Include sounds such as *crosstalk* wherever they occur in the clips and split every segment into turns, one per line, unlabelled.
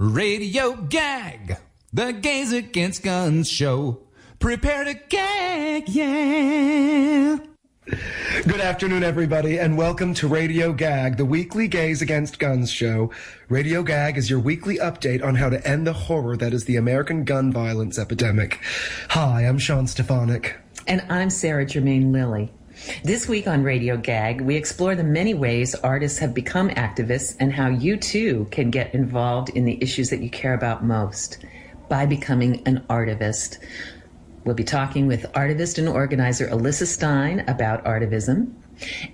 Radio Gag, the Gays Against Guns show. Prepare to gag, yeah.
Good afternoon, everybody, and welcome to Radio Gag, the weekly Gays Against Guns show. Radio Gag is your weekly update on how to end the horror that is the American gun violence epidemic. Hi, I'm Sean Stefanik.
And I'm Sarah Germain Lilly. This week on Radio Gag, we explore the many ways artists have become activists and how you too can get involved in the issues that you care about most by becoming an artivist. We'll be talking with artivist and organizer Alyssa Stein about artivism.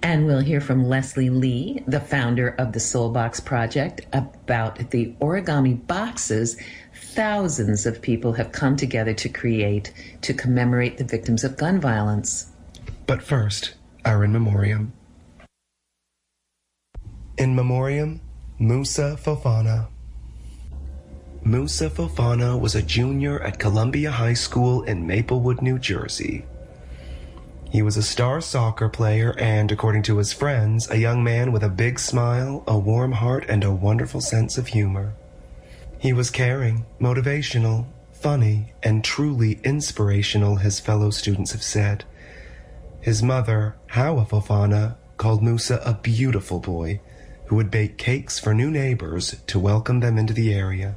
And we'll hear from Leslie Lee, the founder of the Soulbox Project, about the origami boxes thousands of people have come together to create to commemorate the victims of gun violence.
But first, our in memoriam. In memoriam, Musa Fofana. Musa Fofana was a junior at Columbia High School in Maplewood, New Jersey. He was a star soccer player and, according to his friends, a young man with a big smile, a warm heart, and a wonderful sense of humor. He was caring, motivational, funny, and truly inspirational, his fellow students have said. His mother, Hawa Fofana, called Musa a beautiful boy who would bake cakes for new neighbors to welcome them into the area.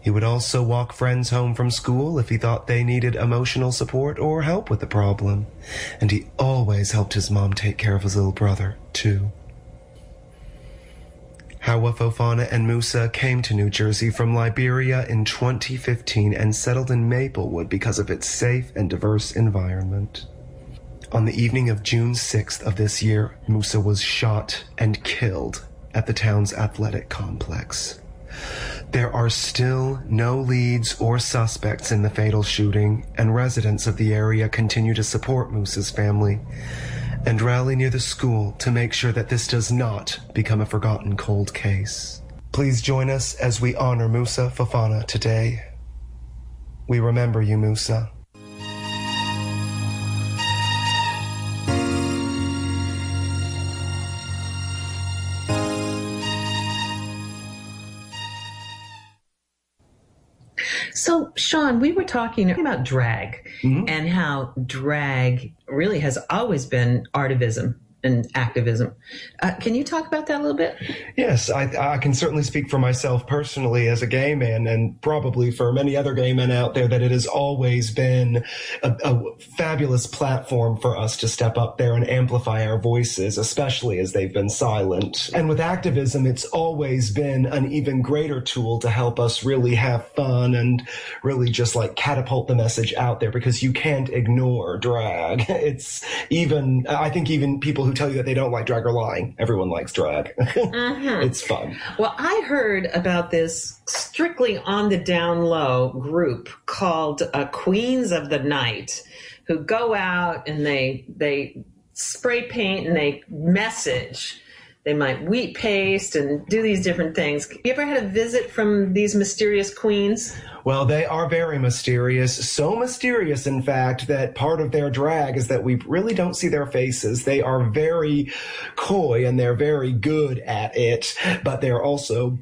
He would also walk friends home from school if he thought they needed emotional support or help with the problem. And he always helped his mom take care of his little brother, too. Hawa Fofana and Musa came to New Jersey from Liberia in 2015 and settled in Maplewood because of its safe and diverse environment. On the evening of June 6th of this year, Musa was shot and killed at the town's athletic complex. There are still no leads or suspects in the fatal shooting, and residents of the area continue to support Musa's family and rally near the school to make sure that this does not become a forgotten cold case. Please join us as we honor Musa Fofana today. We remember you, Musa.
Sean, we were talking about drag mm-hmm. and how drag really has always been artivism and activism. Uh, can you talk about that a little bit?
Yes, I, I can certainly speak for myself personally as a gay man, and probably for many other gay men out there, that it has always been a, a fabulous platform for us to step up there and amplify our voices, especially as they've been silent. And with activism, it's always been an even greater tool to help us really have fun and really just like catapult the message out there because you can't ignore drag. *laughs* It's even, I think even people who tell you that they don't like drag are lying. Everyone likes drag. *laughs* It's fun.
Well, I heard about this strictly on the down low group called uh, Queens of the Night, who go out and they they spray paint and they message. They might wheat paste and do these different things. You ever had a visit from these mysterious queens?
Well, they are very mysterious. So mysterious, in fact, that part of their drag is that we really don't see their faces. They are very coy and they're very good at it, but they're also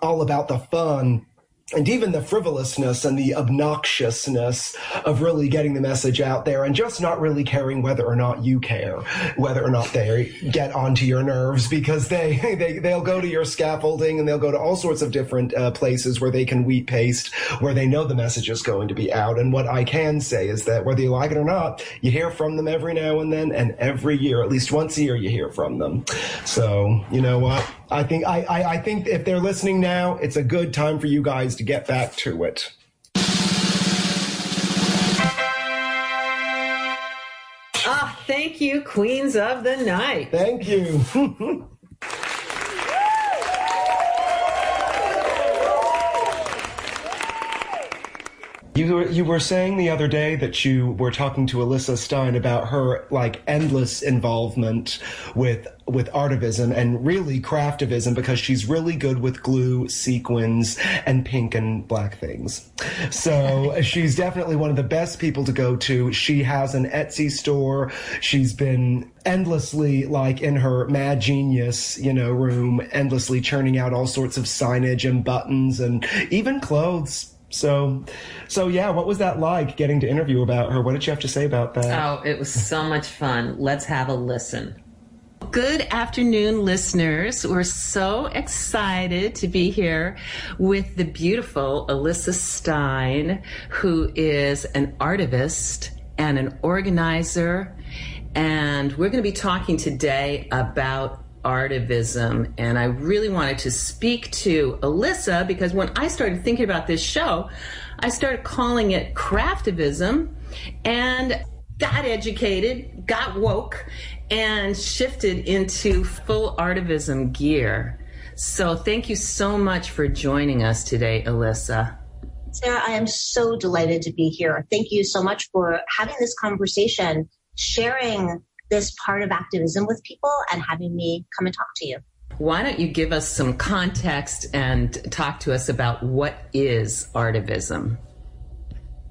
all about the fun and even the frivolousness and the obnoxiousness of really getting the message out there and just not really caring whether or not you care, whether or not they get onto your nerves because they, *laughs* they, they'll go to your scaffolding and they'll go to all sorts of different uh, places where they can wheat paste, where they know the message is going to be out. And what I can say is that whether you like it or not, you hear from them every now and then and every year, at least once a year, you hear from them. So, you know what? I think I, I, I think if they're listening now, it's a good time for you guys to get back to it.
Ah, thank you, Queens of the Night.
Thank you. *laughs* You were, you were saying the other day that you were talking to Alyssa Stein about her like endless involvement with with artivism and really craftivism because she's really good with glue, sequins, and pink and black things. So she's definitely one of the best people to go to. She has an Etsy store. She's been endlessly like in her mad genius, you know, room, endlessly churning out all sorts of signage and buttons and even clothes so, so yeah, what was that like getting to interview about her? What did you have to say about that?
Oh, it was so much fun. Let's have a listen. Good afternoon, listeners. We're so excited to be here with the beautiful Alyssa Stein, who is an artivist and an organizer. And we're going to be talking today about artivism. And I really wanted to speak to Alyssa because when I started thinking about this show, I started calling it craftivism and got educated, got woke, and shifted into full artivism gear. So thank you so much for joining us today, Alyssa.
Sarah, I am so delighted to be here. Thank you so much for having this conversation, sharing this part of activism with people and having me come and talk to you.
Why don't you give us some context and talk to us about what is artivism?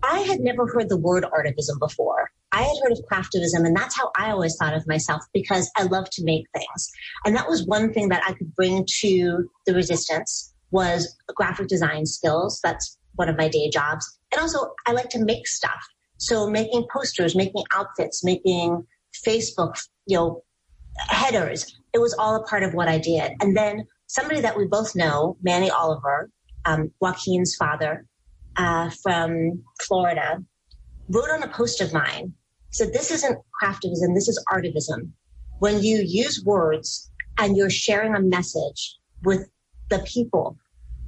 I had never heard the word artivism before. I had heard of craftivism, and that's how I always thought of myself because I love to make things. And that was one thing that I could bring to the resistance was graphic design skills. That's one of my day jobs. And also, I like to make stuff. So making posters, making outfits, making Facebook, you know, headers. It was all a part of what I did. And then somebody that we both know, Manny Oliver, um, Joaquin's father uh, from Florida, wrote on a post of mine, said, This isn't craftivism, this is artivism. When you use words and you're sharing a message with the people,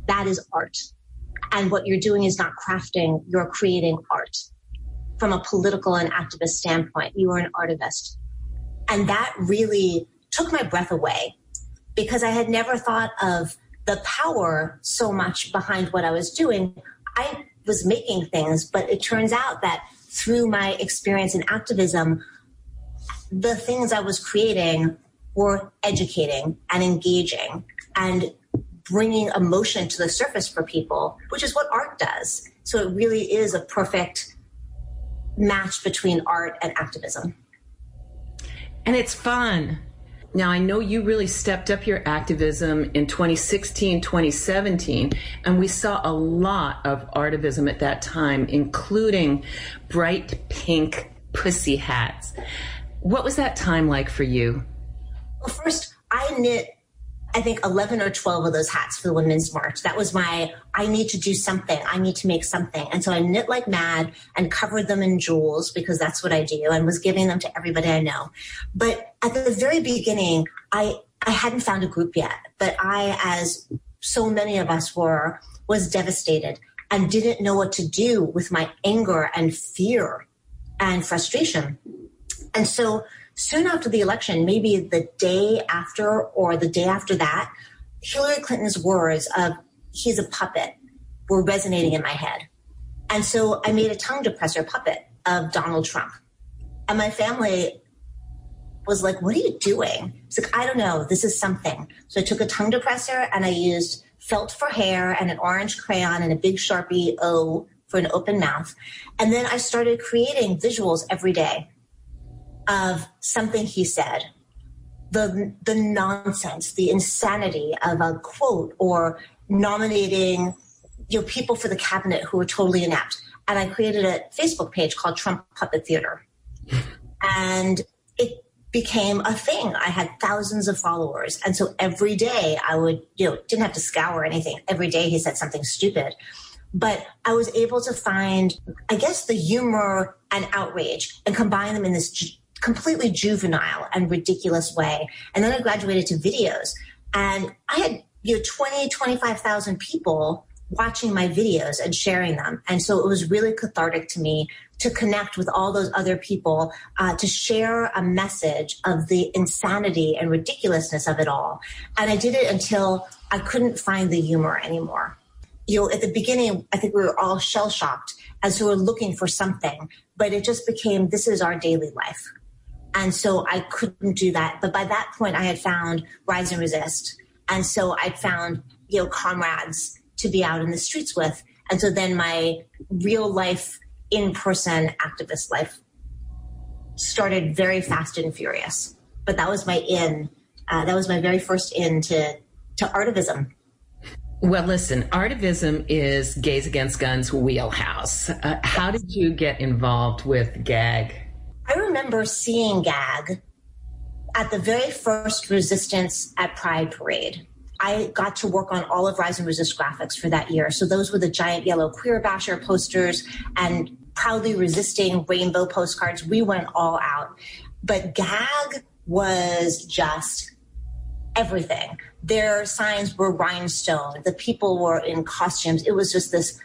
that is art. And what you're doing is not crafting, you're creating art from a political and activist standpoint. You were an artivist. And that really took my breath away because I had never thought of the power so much behind what I was doing. I was making things, but it turns out that through my experience in activism, the things I was creating were educating and engaging and bringing emotion to the surface for people, which is what art does. So it really is a perfect match between art and activism.
And it's fun. Now, I know you really stepped up your activism in 2016, 2017, and we saw a lot of artivism at that time, including bright pink pussy hats. What was that time like for you?
Well, first, I knit I think 11 or 12 of those hats for the Women's March. That was my, I need to do something. I need to make something. And so I knit like mad and covered them in jewels because that's what I do and was giving them to everybody I know. But at the very beginning, I, I hadn't found a group yet, but I, as so many of us were, was devastated and didn't know what to do with my anger and fear and frustration. And so soon after the election, maybe the day after or the day after that, Hillary Clinton's words of he's a puppet were resonating in my head. And so I made a tongue depressor puppet of Donald Trump. And my family was like, What are you doing? It's like, I don't know. This is something. So I took a tongue depressor and I used felt for hair and an orange crayon and a big Sharpie O for an open mouth. And then I started creating visuals every day of something he said, the the nonsense, the insanity of a quote or nominating you know people for the cabinet who were totally inept. And I created a Facebook page called Trump Puppet Theater. And it became a thing. I had thousands of followers. And so every day I would, you know, didn't have to scour anything. Every day he said something stupid. But I was able to find, I guess, the humor and outrage and combine them in this completely juvenile and ridiculous way. And then I graduated to videos and I had, you know, 20, 25,000 people watching my videos and sharing them. And so it was really cathartic to me to connect with all those other people, uh, to share a message of the insanity and ridiculousness of it all. And I did it until I couldn't find the humor anymore. you know, at the beginning, I think we were all shell shocked as we were looking for something, but it just became this is our daily life. And so I couldn't do that. But by that point, I had found Rise and Resist. And so I'd found, you know, comrades to be out in the streets with. And so then my real life, in person activist life started very fast and furious. But that was my in. Uh, that was my very first in to, to artivism.
Well, listen, artivism is Gays Against Guns wheelhouse. Uh, how did you get involved with GAG?
I remember seeing GAG at the very first resistance at Pride Parade. I got to work on all of Rise and Resist graphics for that year. So those were the giant yellow queer basher posters and proudly resisting rainbow postcards. We went all out. But GAG was just everything. Their signs were rhinestone. The people were in costumes. It was just this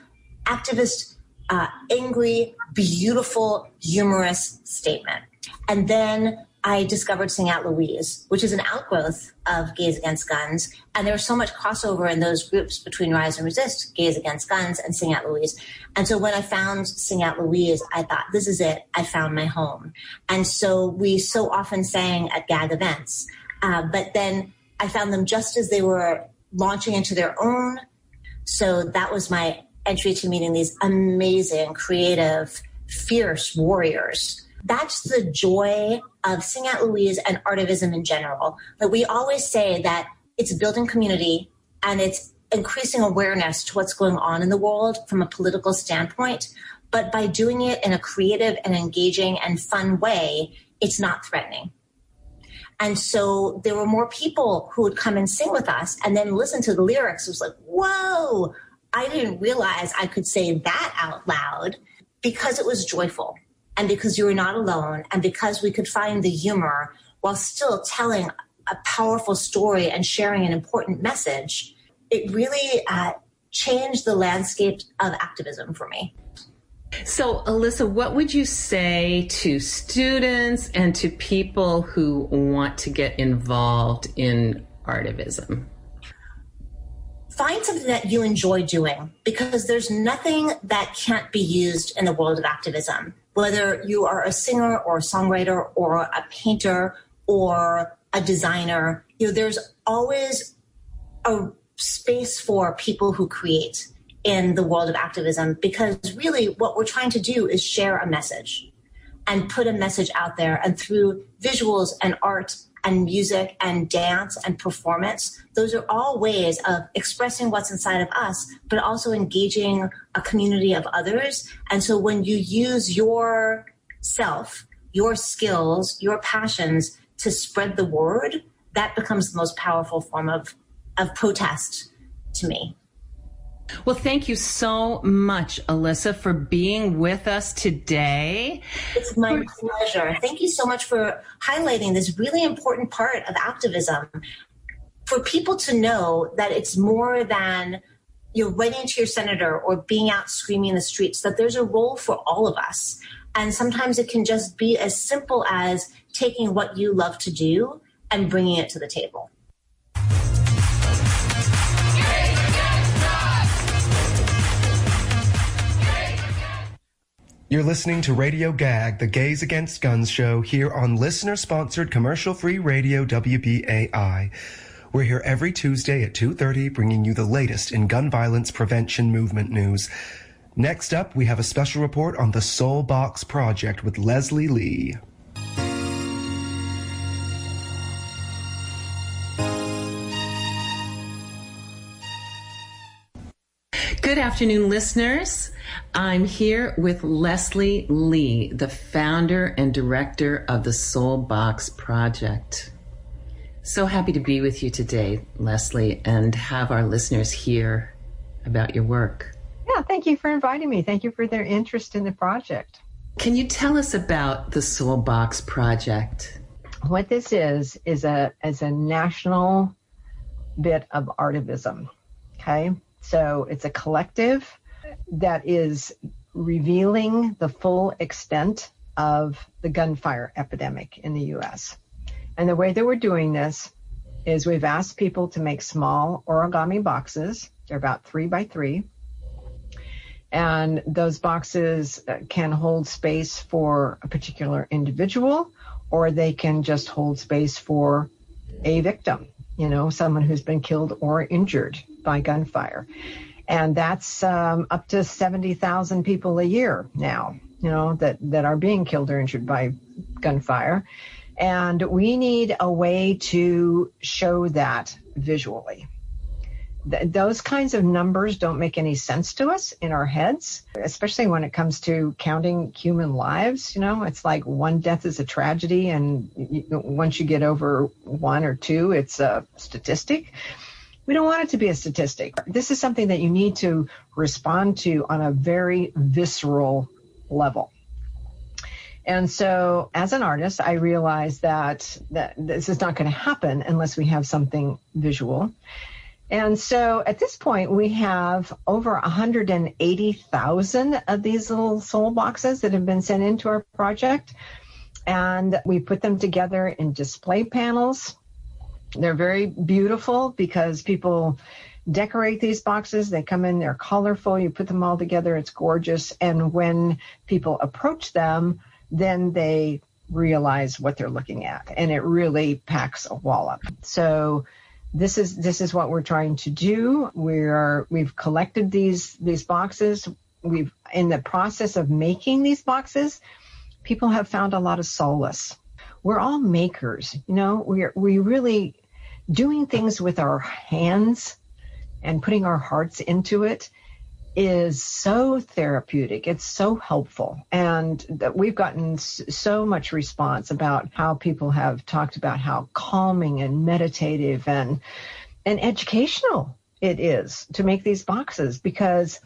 activist, uh, angry, beautiful, humorous statement. And then I discovered Sing Out Louise, which is an outgrowth of Gays Against Guns. And there was so much crossover in those groups between Rise and Resist, Gays Against Guns, and Sing Out Louise. And so when I found Sing Out Louise, I thought, this is it. I found my home. And so we so often sang at GAG events. Uh, but then I found them just as they were launching into their own. So that was my entry to meeting these amazing, creative, fierce warriors. That's the joy of Sing Out Louise and artivism in general. That we always say that it's building community and it's increasing awareness to what's going on in the world from a political standpoint. But by doing it in a creative and engaging and fun way, it's not threatening. And so there were more people who would come and sing with us and then listen to the lyrics. It was like, whoa, I didn't realize I could say that out loud because it was joyful and because you were not alone and because we could find the humor while still telling a powerful story and sharing an important message. It really uh, changed the landscape of activism for me.
So, Alyssa, what would you say to students and to people who want to get involved in artivism?
Find something that you enjoy doing because there's nothing that can't be used in the world of activism. Whether you are a singer or a songwriter or a painter or a designer, you know, there's always a space for people who create in the world of activism because really what we're trying to do is share a message and put a message out there. And through visuals and art and music and dance and performance, those are all ways of expressing what's inside of us, but also engaging a community of others. And so when you use your self, your skills, your passions to spread the word, that becomes the most powerful form of, of protest to me.
Well, thank you so much, Alyssa, for being with us today.
It's my pleasure. Thank you so much for highlighting this really important part of activism. For people to know that it's more than you're writing to your senator or being out screaming in the streets, that there's a role for all of us. And sometimes it can just be as simple as taking what you love to do and bringing it to the table.
You're listening to Radio Gag, the Gays Against Guns show here on listener sponsored commercial free radio WBAI. We're here every Tuesday at 2:30 bringing you the latest in gun violence prevention movement news. Next up, we have a special report on the Soul Box project with Leslie Lee.
Good afternoon, listeners. I'm here with Leslie Lee, the founder and director of the Soul Box Project. So happy to be with you today, Leslie, and have our listeners hear about your work.
Yeah, thank you for inviting me. Thank you for their interest in the project.
Can you tell us about the Soul Box Project?
What this is is a is a national bit of artivism. Okay, so it's a collective that is revealing the full extent of the gunfire epidemic in the US. And the way that we're doing this is we've asked people to make small origami boxes. They're about three by three. And those boxes uh, can hold space for a particular individual, or they can just hold space for a victim, you know, someone who's been killed or injured by gunfire. And that's um, up to 70,000 people a year now, you know, that, that are being killed or injured by gunfire. And we need a way to show that visually. Th- those kinds of numbers don't make any sense to us in our heads, especially when it comes to counting human lives. You know, it's like one death is a tragedy, and once you get over one or two, it's a statistic. We don't want it to be a statistic. This is something that you need to respond to on a very visceral level. And so as an artist, I realized that, that this is not going to happen unless we have something visual. And so at this point, we have over 180,000 of these little soul boxes that have been sent into our project. And we put them together in display panels. They're very beautiful because people decorate these boxes. They come in, they're colorful. You put them all together, it's gorgeous. And when people approach them, then they realize what they're looking at and it really packs a wallop. So this is this is what we're trying to do. We are we've collected these these boxes. We've in the process of making these boxes, people have found a lot of solace. We're all makers, you know, we're we really doing things with our hands and putting our hearts into it is so therapeutic. It's so helpful. And we've gotten so much response about how people have talked about how calming and meditative and, and educational it is to make these boxes because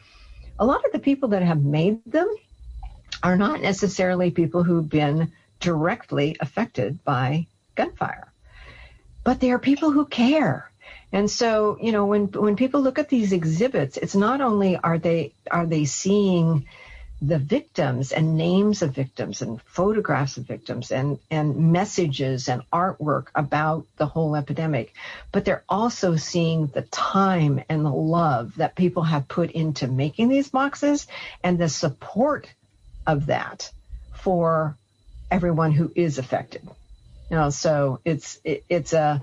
a lot of the people that have made them are not necessarily people who've been directly affected by gunfire, but they are people who care and so, you know, when when people look at these exhibits, it's not only are they are they seeing the victims and names of victims and photographs of victims and, and messages and artwork about the whole epidemic, but they're also seeing the time and the love that people have put into making these boxes and the support of that for everyone who is affected. You know, so it's it, it's a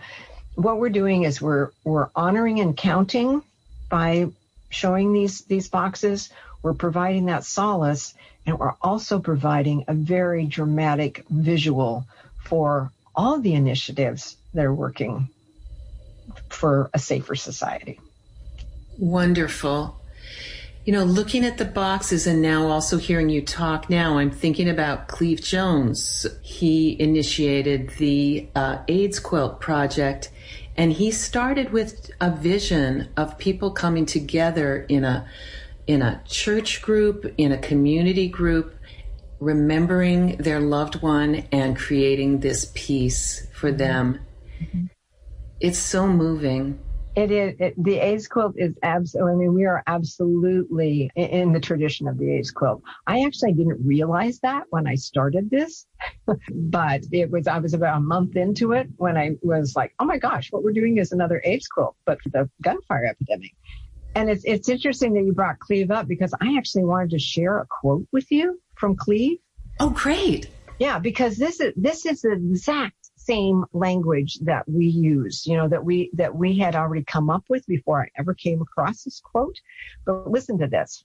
what we're doing is we're we're honoring and counting by showing these these boxes. We're providing that solace, and we're also providing a very dramatic visual for all the initiatives that are working for a safer society.
Wonderful. You know, looking at the boxes and now also hearing you talk now, I'm thinking about Cleve Jones. He initiated the uh, AIDS Quilt Project and he started with a vision of people coming together in a in a church group, in a community group, remembering their loved one and creating this piece for them. Mm-hmm. It's so moving.
It is. It, the AIDS quilt is absolutely, I mean, we are absolutely in, in the tradition of the AIDS quilt. I actually didn't realize that when I started this, *laughs* but it was, I was about a month into it when I was like, oh my gosh, what we're doing is another AIDS quilt, but for the gunfire epidemic. And it's, it's interesting that you brought Cleve up because I actually wanted to share a quote with you from Cleve.
Oh, great.
Yeah, because this is, this is the exact same language that we use, you know, that we, that we had already come up with before I ever came across this quote. But listen to this.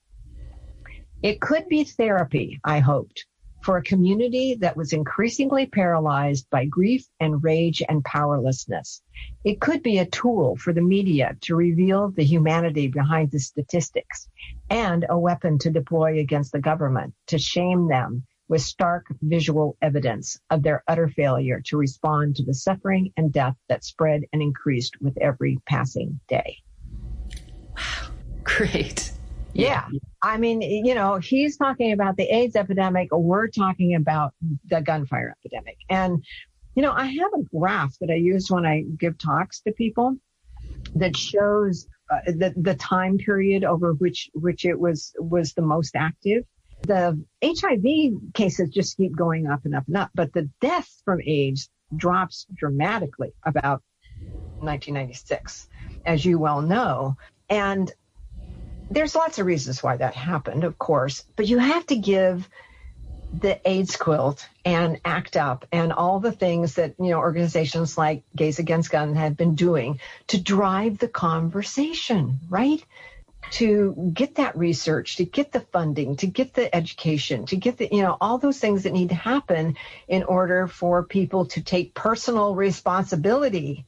It could be therapy, I hoped, for a community that was increasingly paralyzed by grief and rage and powerlessness. It could be a tool for the media to reveal the humanity behind the statistics and a weapon to deploy against the government to shame them with stark visual evidence of their utter failure to respond to the suffering and death that spread and increased with every passing day.
Wow, great.
Yeah. I mean, you know, he's talking about the AIDS epidemic, we're talking about the gunfire epidemic. And, you know, I have a graph that I use when I give talks to people that shows uh, the, the time period over which, which it was, was the most active the HIV cases just keep going up and up and up, but the deaths from AIDS drops dramatically about 1996, as you well know. And there's lots of reasons why that happened, of course, but you have to give the AIDS quilt and ACT UP and all the things that you know organizations like Gays Against Guns have been doing to drive the conversation, right? To get that research, to get the funding, to get the education, to get the you know all those things that need to happen in order for people to take personal responsibility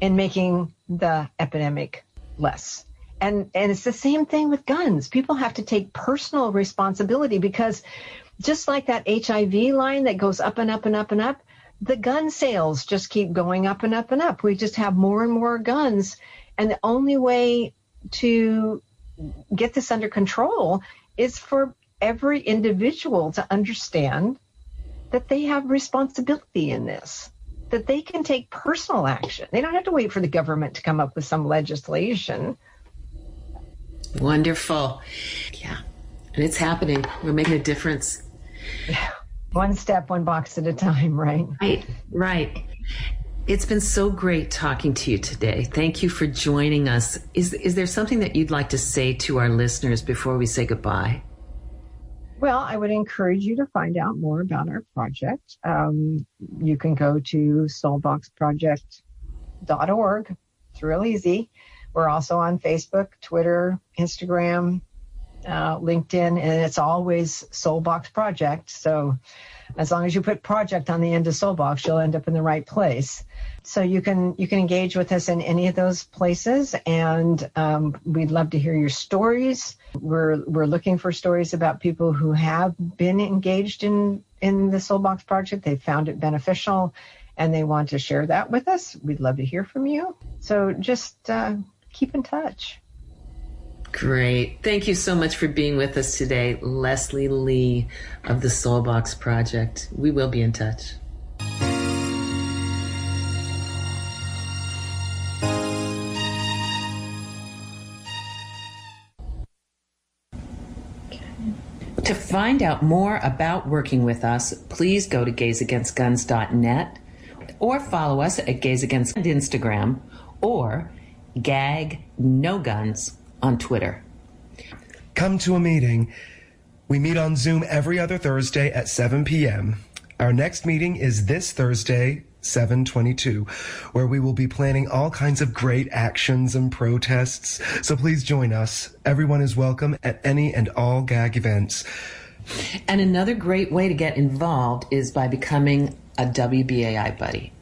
in making the epidemic less. And and it's the same thing with guns. People have to take personal responsibility because just like that hiv line that goes up and up and up and up the gun sales just keep going up and up and up. We just have more and more guns. And the only way to get this under control is for every individual to understand that they have responsibility in this that they can take personal action. They don't have to wait for the government to come up with some legislation.
Wonderful. Yeah. And it's happening. We're making a difference. *laughs*
One step, one box at a time, right?
Right, right. It's been so great talking to you today. Thank you for joining us. Is is there something that you'd like to say to our listeners before we say goodbye?
Well, I would encourage you to find out more about our project. Um, you can go to soulboxproject.org. It's real easy. We're also on Facebook, Twitter, Instagram, uh, LinkedIn, and it's always Soulbox Project. So as long as you put project on the end of Soulbox, you'll end up in the right place. So you can you can engage with us in any of those places, and um, we'd love to hear your stories. We're we're looking for stories about people who have been engaged in in the Soulbox project. They found it beneficial, and they want to share that with us. We'd love to hear from you. So just uh, keep in touch.
Great. Thank you so much for being with us today, Leslie Lee of the Soulbox Project. We will be in touch. To find out more about working with us, please go to gaysagainstguns.net or follow us at Gays Against Instagram or Gag No Guns on Twitter.
Come to a meeting. We meet on Zoom every other Thursday at 7 p.m. Our next meeting is this Thursday, 722, where we will be planning all kinds of great actions and protests. So please join us. Everyone is welcome at any and all GAG events.
And another great way to get involved is by becoming a WBAI buddy.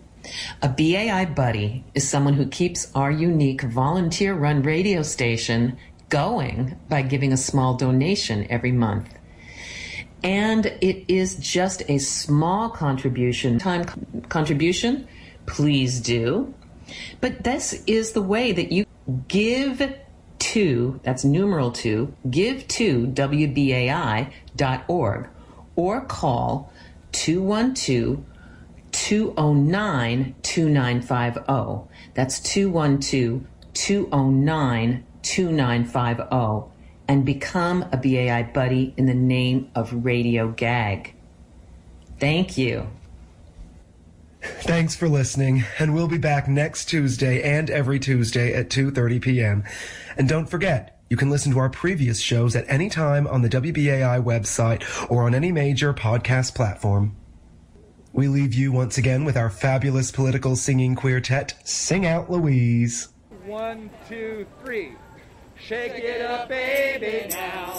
A BAI buddy is someone who keeps our unique volunteer run radio station going by giving a small donation every month. And it is just a small contribution, time contribution, please do. But this is the way that you give to, that's numeral two, give to WBAI.org or call 212 209 2950. That's 212 209 2950 and become a BAI buddy in the name of Radio Gag. Thank you.
Thanks for listening, and we'll be back next Tuesday and every Tuesday at 2:30 p.m. And don't forget, you can listen to our previous shows at any time on the WBAI website or on any major podcast platform. We leave you once again with our fabulous political singing quartet, Sing Out Louise.
One, two, three. Shake it up, baby, now.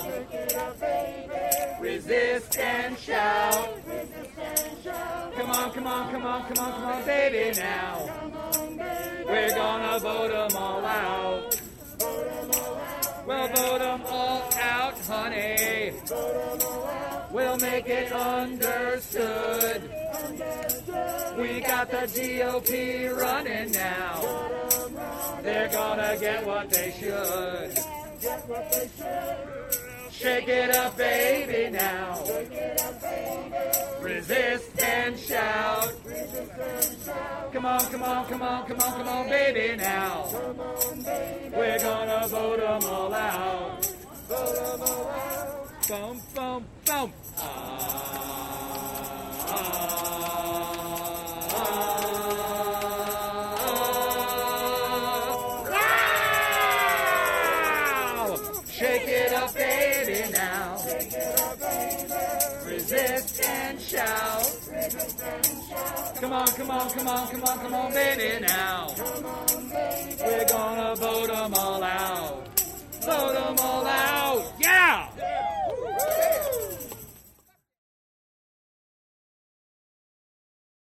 Up, baby. Resist and shout. Resist and shout. Come on, come on, come on, come on, come on, baby, now. On, baby. We're gonna vote them all out. We'll vote them all out, honey. We'll make it understood. We got the GOP running now. They're gonna get what they should. Shake it up, baby, now. Resist and shout. Come on, come on, come on, come on, come on, baby, now. We're gonna vote them all out. Boom, boom, boom. Ah, ah, ah, Come on, come on, come on, come on, come on, baby, now. We're gonna vote them all out. Vote them all out. Yeah!